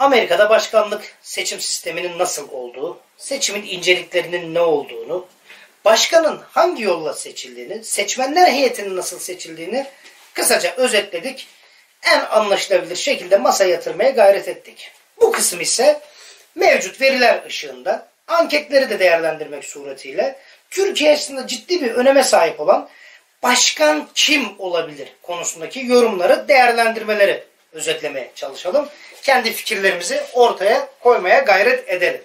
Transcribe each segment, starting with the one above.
Amerika'da başkanlık seçim sisteminin nasıl olduğu, seçimin inceliklerinin ne olduğunu, başkanın hangi yolla seçildiğini, seçmenler heyetinin nasıl seçildiğini kısaca özetledik. En anlaşılabilir şekilde masaya yatırmaya gayret ettik. Bu kısım ise mevcut veriler ışığında anketleri de değerlendirmek suretiyle Türkiye açısından ciddi bir öneme sahip olan başkan kim olabilir konusundaki yorumları, değerlendirmeleri özetlemeye çalışalım. Kendi fikirlerimizi ortaya koymaya gayret edelim.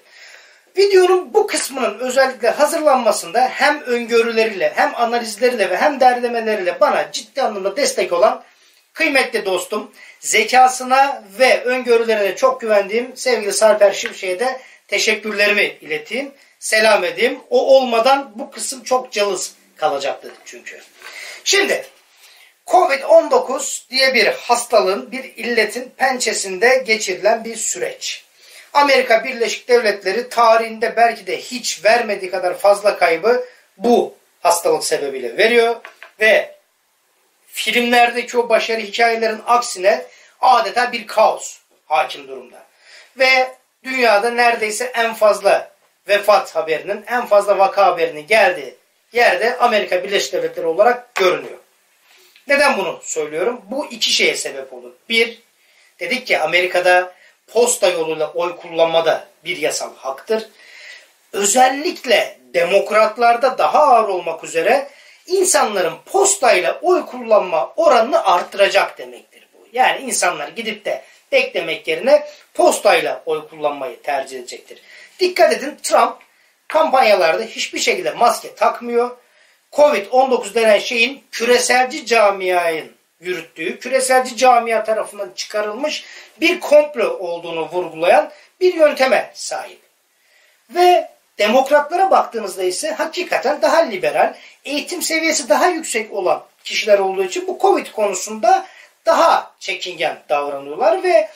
Videonun bu kısmının özellikle hazırlanmasında hem öngörüleriyle hem analizleriyle ve hem derlemeleriyle bana ciddi anlamda destek olan kıymetli dostum, zekasına ve öngörülerine çok güvendiğim sevgili Sarper Şimşek'e de teşekkürlerimi ileteyim. Selam edeyim. O olmadan bu kısım çok cılız kalacaktı çünkü. Şimdi Covid-19 diye bir hastalığın, bir illetin pençesinde geçirilen bir süreç. Amerika Birleşik Devletleri tarihinde belki de hiç vermediği kadar fazla kaybı bu hastalık sebebiyle veriyor ve filmlerdeki o başarı hikayelerin aksine adeta bir kaos hakim durumda. Ve dünyada neredeyse en fazla vefat haberinin, en fazla vaka haberinin geldiği yerde Amerika Birleşik Devletleri olarak görünüyor. Neden bunu söylüyorum? Bu iki şeye sebep olur. Bir, dedik ki Amerika'da posta yoluyla oy kullanmada bir yasal haktır. Özellikle demokratlarda daha ağır olmak üzere insanların postayla oy kullanma oranını arttıracak demektir bu. Yani insanlar gidip de beklemek yerine postayla oy kullanmayı tercih edecektir. Dikkat edin Trump kampanyalarda hiçbir şekilde maske takmıyor. Covid-19 denen şeyin küreselci camiayın yürüttüğü, küreselci camia tarafından çıkarılmış bir komplo olduğunu vurgulayan bir yönteme sahip. Ve demokratlara baktığınızda ise hakikaten daha liberal, eğitim seviyesi daha yüksek olan kişiler olduğu için bu Covid konusunda daha çekingen davranıyorlar ve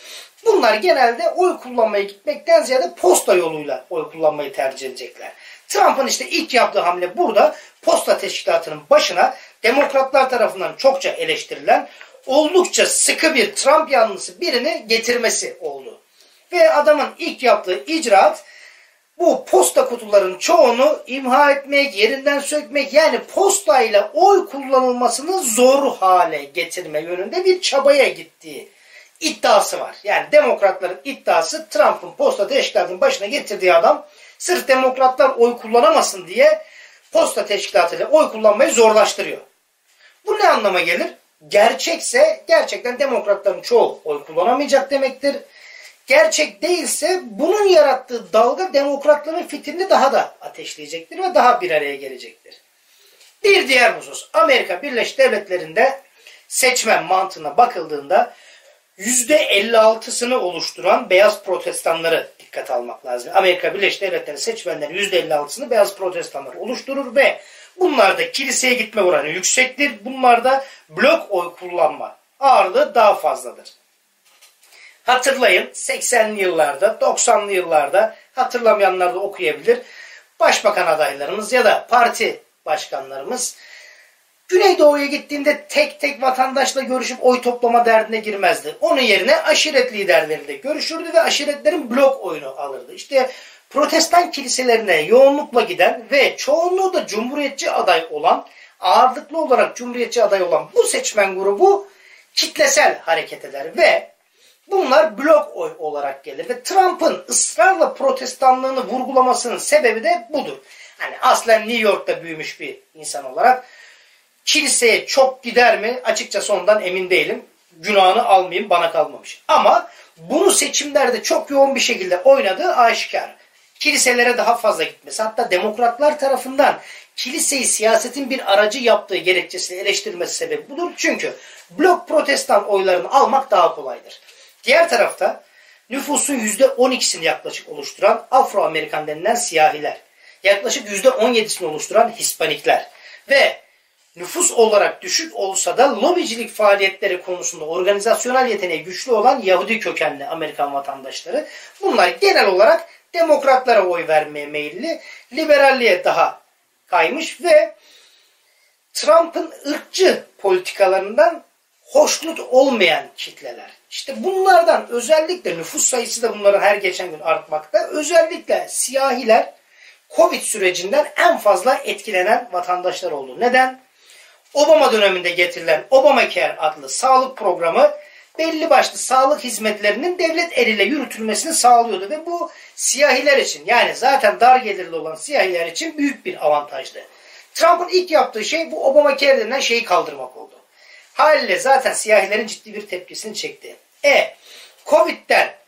bunlar genelde oy kullanmaya gitmekten ziyade posta yoluyla oy kullanmayı tercih edecekler. Trump'ın işte ilk yaptığı hamle burada posta teşkilatının başına demokratlar tarafından çokça eleştirilen oldukça sıkı bir Trump yanlısı birini getirmesi oldu. Ve adamın ilk yaptığı icraat bu posta kutuların çoğunu imha etmek, yerinden sökmek yani postayla oy kullanılmasını zor hale getirme yönünde bir çabaya gittiği iddiası var. Yani demokratların iddiası Trump'ın posta teşkilatının başına getirdiği adam sırf demokratlar oy kullanamasın diye posta teşkilatıyla oy kullanmayı zorlaştırıyor. Bu ne anlama gelir? Gerçekse gerçekten demokratların çoğu oy kullanamayacak demektir. Gerçek değilse bunun yarattığı dalga demokratların fitilini daha da ateşleyecektir ve daha bir araya gelecektir. Bir diğer husus Amerika Birleşik Devletleri'nde seçmen mantığına bakıldığında %56'sını oluşturan beyaz protestanları dikkat almak lazım. Amerika Birleşik Devletleri seçmenlerin %56'sını beyaz protestanlar oluşturur ve bunlarda kiliseye gitme oranı yüksektir. Bunlarda blok oy kullanma ağırlığı daha fazladır. Hatırlayın 80'li yıllarda, 90'lı yıllarda hatırlamayanlar da okuyabilir. Başbakan adaylarımız ya da parti başkanlarımız Güneydoğu'ya gittiğinde tek tek vatandaşla görüşüp oy toplama derdine girmezdi. Onun yerine aşiret liderleriyle görüşürdü ve aşiretlerin blok oyunu alırdı. İşte protestan kiliselerine yoğunlukla giden ve çoğunluğu da cumhuriyetçi aday olan, ağırlıklı olarak cumhuriyetçi aday olan bu seçmen grubu kitlesel hareket eder ve bunlar blok oy olarak gelir. Ve Trump'ın ısrarla protestanlığını vurgulamasının sebebi de budur. Hani aslen New York'ta büyümüş bir insan olarak Kiliseye çok gider mi? Açıkçası ondan emin değilim. Günahını almayayım bana kalmamış. Ama bunu seçimlerde çok yoğun bir şekilde oynadığı aşikar. Kiliselere daha fazla gitmesi. Hatta demokratlar tarafından kiliseyi siyasetin bir aracı yaptığı gerekçesiyle eleştirilmesi sebebi budur. Çünkü blok protestan oylarını almak daha kolaydır. Diğer tarafta nüfusun %12'sini yaklaşık oluşturan Afro-Amerikan denilen siyahiler, yaklaşık %17'sini oluşturan Hispanikler ve nüfus olarak düşük olsa da lobicilik faaliyetleri konusunda organizasyonel yeteneği güçlü olan Yahudi kökenli Amerikan vatandaşları bunlar genel olarak demokratlara oy vermeye meyilli, liberalliğe daha kaymış ve Trump'ın ırkçı politikalarından hoşnut olmayan kitleler. İşte bunlardan özellikle nüfus sayısı da bunların her geçen gün artmakta. Özellikle siyahiler Covid sürecinden en fazla etkilenen vatandaşlar oldu. Neden? Obama döneminde getirilen Obamacare adlı sağlık programı belli başlı sağlık hizmetlerinin devlet eliyle yürütülmesini sağlıyordu ve bu siyahiler için yani zaten dar gelirli olan siyahiler için büyük bir avantajdı. Trump'ın ilk yaptığı şey bu Obamacare denilen şeyi kaldırmak oldu. Haliyle zaten siyahilerin ciddi bir tepkisini çekti. E, Covid'den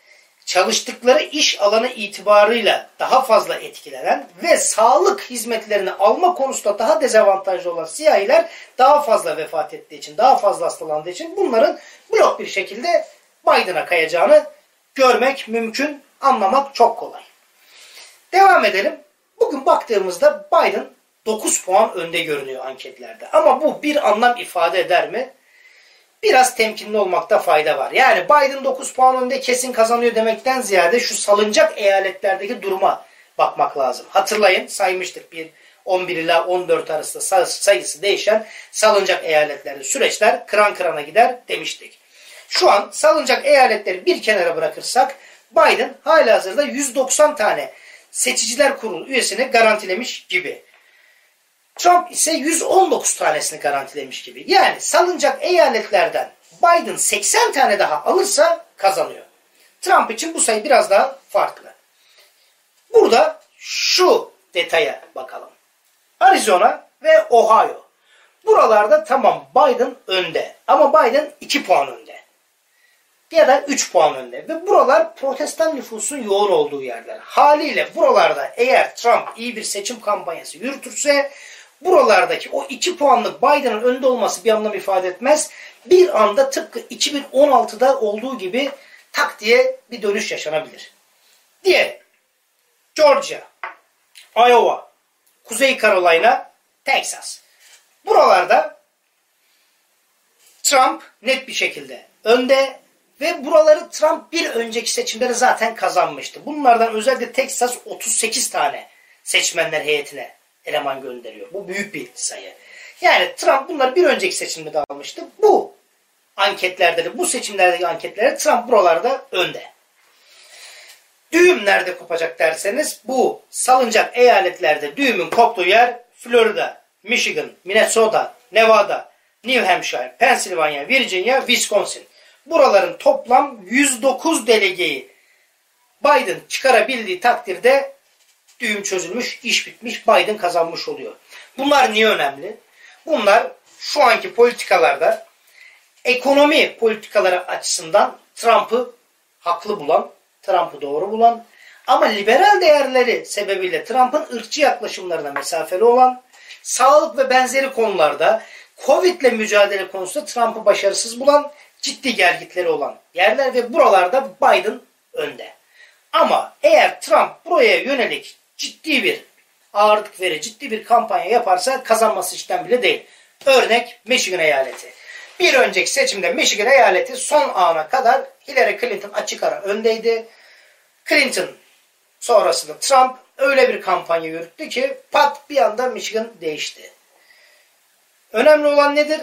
çalıştıkları iş alanı itibarıyla daha fazla etkilenen ve sağlık hizmetlerini alma konusunda daha dezavantajlı olan siyahiler daha fazla vefat ettiği için, daha fazla hastalandığı için bunların blok bir şekilde Biden'a kayacağını görmek mümkün, anlamak çok kolay. Devam edelim. Bugün baktığımızda Biden 9 puan önde görünüyor anketlerde. Ama bu bir anlam ifade eder mi? Biraz temkinli olmakta fayda var. Yani Biden 9 puan önde kesin kazanıyor demekten ziyade şu salınacak eyaletlerdeki duruma bakmak lazım. Hatırlayın saymıştık bir 11 ila 14 arasında sayısı değişen salınacak eyaletlerde süreçler kıran kırana gider demiştik. Şu an salınacak eyaletleri bir kenara bırakırsak Biden hala hazırda 190 tane seçiciler kurulu üyesini garantilemiş gibi. Trump ise 119 tanesini garantilemiş gibi. Yani salınacak eyaletlerden Biden 80 tane daha alırsa kazanıyor. Trump için bu sayı biraz daha farklı. Burada şu detaya bakalım. Arizona ve Ohio. Buralarda tamam Biden önde ama Biden 2 puan önde. Ya da 3 puan önde. Ve buralar protestan nüfusun yoğun olduğu yerler. Haliyle buralarda eğer Trump iyi bir seçim kampanyası yürütürse buralardaki o 2 puanlık Biden'ın önde olması bir anlam ifade etmez. Bir anda tıpkı 2016'da olduğu gibi tak diye bir dönüş yaşanabilir. Diye Georgia, Iowa, Kuzey Carolina, Texas. Buralarda Trump net bir şekilde önde ve buraları Trump bir önceki seçimleri zaten kazanmıştı. Bunlardan özellikle Texas 38 tane seçmenler heyetine eleman gönderiyor. Bu büyük bir sayı. Yani Trump bunları bir önceki seçimde de almıştı. Bu anketlerde de bu seçimlerdeki anketlerde Trump buralarda önde. Düğüm nerede kopacak derseniz bu salıncak eyaletlerde düğümün koptuğu yer Florida, Michigan, Minnesota, Nevada, New Hampshire, Pennsylvania, Virginia, Wisconsin. Buraların toplam 109 delegeyi Biden çıkarabildiği takdirde düğüm çözülmüş, iş bitmiş, Biden kazanmış oluyor. Bunlar niye önemli? Bunlar şu anki politikalarda ekonomi politikaları açısından Trump'ı haklı bulan, Trump'ı doğru bulan ama liberal değerleri sebebiyle Trump'ın ırkçı yaklaşımlarına mesafeli olan, sağlık ve benzeri konularda Covid ile mücadele konusunda Trump'ı başarısız bulan, ciddi gergitleri olan yerler ve buralarda Biden önde. Ama eğer Trump buraya yönelik ciddi bir ağırlık veri, ciddi bir kampanya yaparsa kazanması işten bile değil. Örnek Michigan eyaleti. Bir önceki seçimde Michigan eyaleti son ana kadar Hillary Clinton açık ara öndeydi. Clinton sonrasında Trump öyle bir kampanya yürüttü ki pat bir anda Michigan değişti. Önemli olan nedir?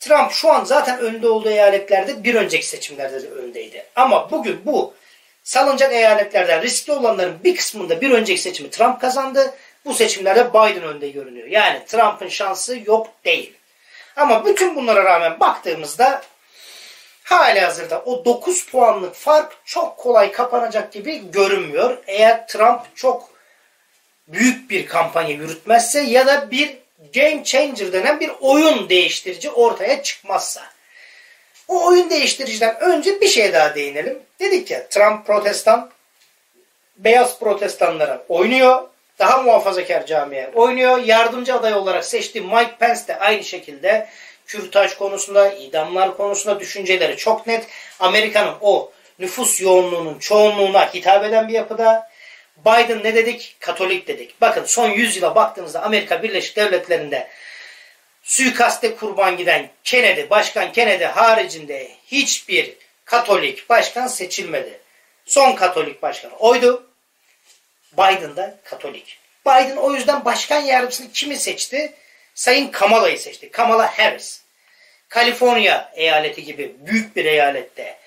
Trump şu an zaten önde olduğu eyaletlerde bir önceki seçimlerde de öndeydi. Ama bugün bu salınacak eyaletlerden riskli olanların bir kısmında bir önceki seçimi Trump kazandı. Bu seçimlerde Biden önde görünüyor. Yani Trump'ın şansı yok değil. Ama bütün bunlara rağmen baktığımızda hali hazırda o 9 puanlık fark çok kolay kapanacak gibi görünmüyor. Eğer Trump çok büyük bir kampanya yürütmezse ya da bir game changer denen bir oyun değiştirici ortaya çıkmazsa. O oyun değiştiriciden önce bir şey daha değinelim. Dedik ya Trump protestan, beyaz protestanlara oynuyor. Daha muhafazakar camiye oynuyor. Yardımcı aday olarak seçtiği Mike Pence de aynı şekilde kürtaj konusunda, idamlar konusunda düşünceleri çok net. Amerika'nın o nüfus yoğunluğunun çoğunluğuna hitap eden bir yapıda. Biden ne dedik? Katolik dedik. Bakın son 100 yıla baktığınızda Amerika Birleşik Devletleri'nde suikaste kurban giden Kennedy, Başkan Kennedy haricinde hiçbir Katolik başkan seçilmedi. Son Katolik başkan oydu. Biden da Katolik. Biden o yüzden başkan yardımcısını kimi seçti? Sayın Kamala'yı seçti. Kamala Harris. Kaliforniya eyaleti gibi büyük bir eyalette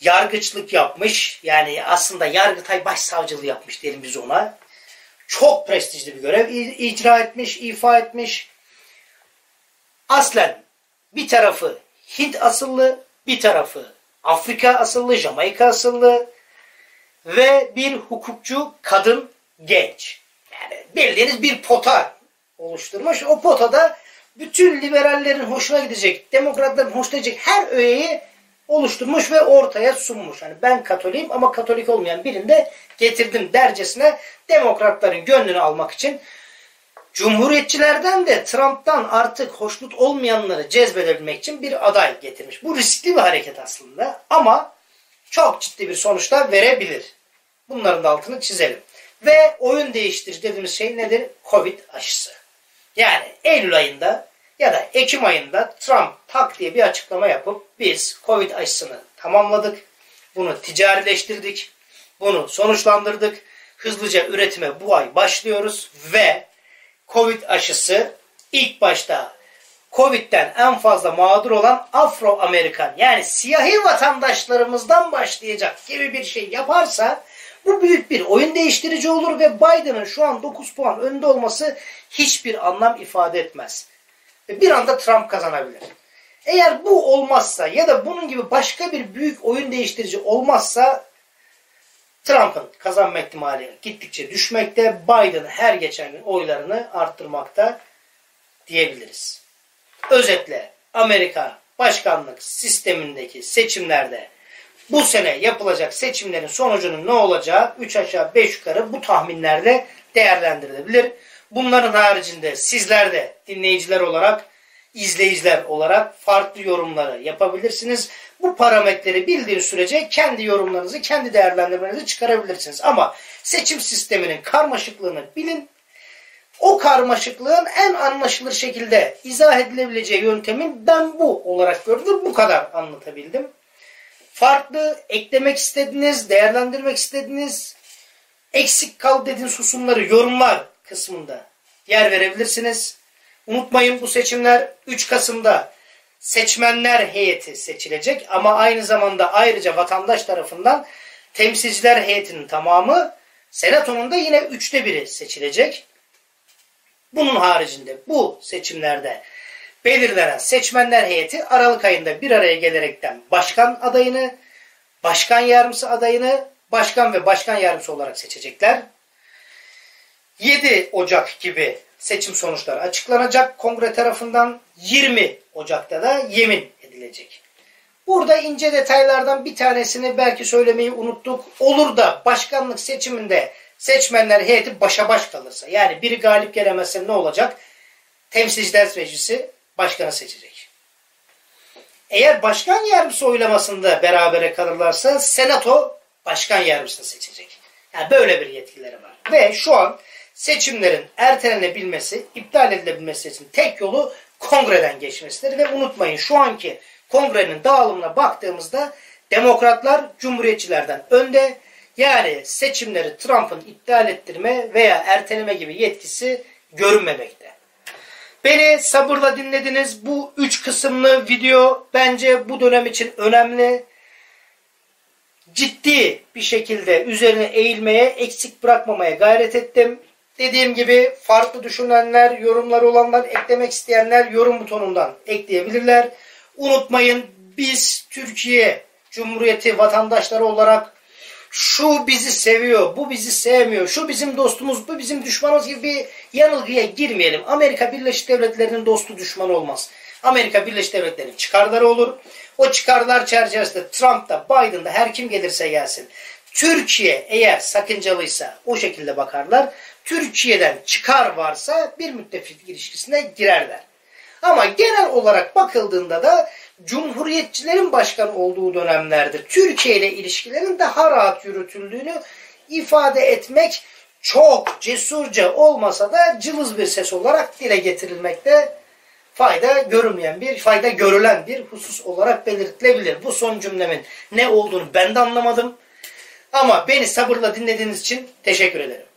yargıçlık yapmış. Yani aslında Yargıtay Başsavcılığı yapmış diyelim biz ona. Çok prestijli bir görev icra etmiş, ifa etmiş. Aslen bir tarafı Hint asıllı, bir tarafı Afrika asıllı, Jamaika asıllı ve bir hukukçu kadın genç. Yani bildiğiniz bir pota oluşturmuş. O potada bütün liberallerin hoşuna gidecek, demokratların hoşuna gidecek her öğeyi oluşturmuş ve ortaya sunmuş. Yani ben Katolik'im ama Katolik olmayan birini de getirdim dercesine demokratların gönlünü almak için Cumhuriyetçilerden de Trump'tan artık hoşnut olmayanları cezbedebilmek için bir aday getirmiş. Bu riskli bir hareket aslında ama çok ciddi bir sonuçta verebilir. Bunların da altını çizelim. Ve oyun değiştirici dediğimiz şey nedir? Covid aşısı. Yani Eylül ayında ya da Ekim ayında Trump tak diye bir açıklama yapıp biz Covid aşısını tamamladık. Bunu ticarileştirdik. Bunu sonuçlandırdık. Hızlıca üretime bu ay başlıyoruz ve Covid aşısı ilk başta Covid'den en fazla mağdur olan Afro-Amerikan yani siyahi vatandaşlarımızdan başlayacak gibi bir şey yaparsa bu büyük bir oyun değiştirici olur ve Biden'ın şu an 9 puan önde olması hiçbir anlam ifade etmez. Bir anda Trump kazanabilir. Eğer bu olmazsa ya da bunun gibi başka bir büyük oyun değiştirici olmazsa Trump'ın kazanma ihtimali gittikçe düşmekte. Biden her geçen gün oylarını arttırmakta diyebiliriz. Özetle Amerika başkanlık sistemindeki seçimlerde bu sene yapılacak seçimlerin sonucunun ne olacağı 3 aşağı 5 yukarı bu tahminlerde değerlendirilebilir. Bunların haricinde sizler de dinleyiciler olarak, izleyiciler olarak farklı yorumları yapabilirsiniz. Bu parametreleri bildiğiniz sürece kendi yorumlarınızı, kendi değerlendirmenizi çıkarabilirsiniz. Ama seçim sisteminin karmaşıklığını bilin. O karmaşıklığın en anlaşılır şekilde izah edilebileceği yöntemin ben bu olarak gördüm. Bu kadar anlatabildim. Farklı eklemek istediğiniz, değerlendirmek istediğiniz, eksik kal dediğiniz hususları yorumlar kısmında yer verebilirsiniz. Unutmayın bu seçimler 3 Kasım'da seçmenler heyeti seçilecek ama aynı zamanda ayrıca vatandaş tarafından temsilciler heyetinin tamamı senatonun da yine üçte biri seçilecek. Bunun haricinde bu seçimlerde belirlenen seçmenler heyeti Aralık ayında bir araya gelerekten başkan adayını, başkan yardımcısı adayını, başkan ve başkan yardımcısı olarak seçecekler. 7 Ocak gibi seçim sonuçları açıklanacak kongre tarafından 20 Ocak'ta da yemin edilecek. Burada ince detaylardan bir tanesini belki söylemeyi unuttuk. Olur da başkanlık seçiminde seçmenler heyeti başa baş kalırsa yani biri galip gelemezse ne olacak? Temsilciler Meclisi başkanı seçecek. Eğer başkan yardımcısı oylamasında berabere kalırlarsa senato başkan yardımcısını seçecek. Yani böyle bir yetkileri var. Ve şu an seçimlerin ertelenebilmesi, iptal edilebilmesi için tek yolu kongreden geçmesidir. Ve unutmayın şu anki kongrenin dağılımına baktığımızda demokratlar cumhuriyetçilerden önde. Yani seçimleri Trump'ın iptal ettirme veya erteleme gibi yetkisi görünmemekte. Beni sabırla dinlediniz. Bu üç kısımlı video bence bu dönem için önemli. Ciddi bir şekilde üzerine eğilmeye, eksik bırakmamaya gayret ettim. Dediğim gibi farklı düşünenler, yorumlar olanlar, eklemek isteyenler yorum butonundan ekleyebilirler. Unutmayın biz Türkiye Cumhuriyeti vatandaşları olarak şu bizi seviyor, bu bizi sevmiyor, şu bizim dostumuz, bu bizim düşmanımız gibi bir yanılgıya girmeyelim. Amerika Birleşik Devletleri'nin dostu düşmanı olmaz. Amerika Birleşik Devletleri'nin çıkarları olur. O çıkarlar çerçevesinde Trump da Biden da her kim gelirse gelsin. Türkiye eğer sakıncalıysa o şekilde bakarlar. Türkiye'den çıkar varsa bir müttefik ilişkisine girerler. Ama genel olarak bakıldığında da Cumhuriyetçilerin başkan olduğu dönemlerde Türkiye ile ilişkilerin daha rahat yürütüldüğünü ifade etmek çok cesurca olmasa da cılız bir ses olarak dile getirilmekte fayda görünmeyen bir, fayda görülen bir husus olarak belirtilebilir. Bu son cümlemin ne olduğunu ben de anlamadım. Ama beni sabırla dinlediğiniz için teşekkür ederim.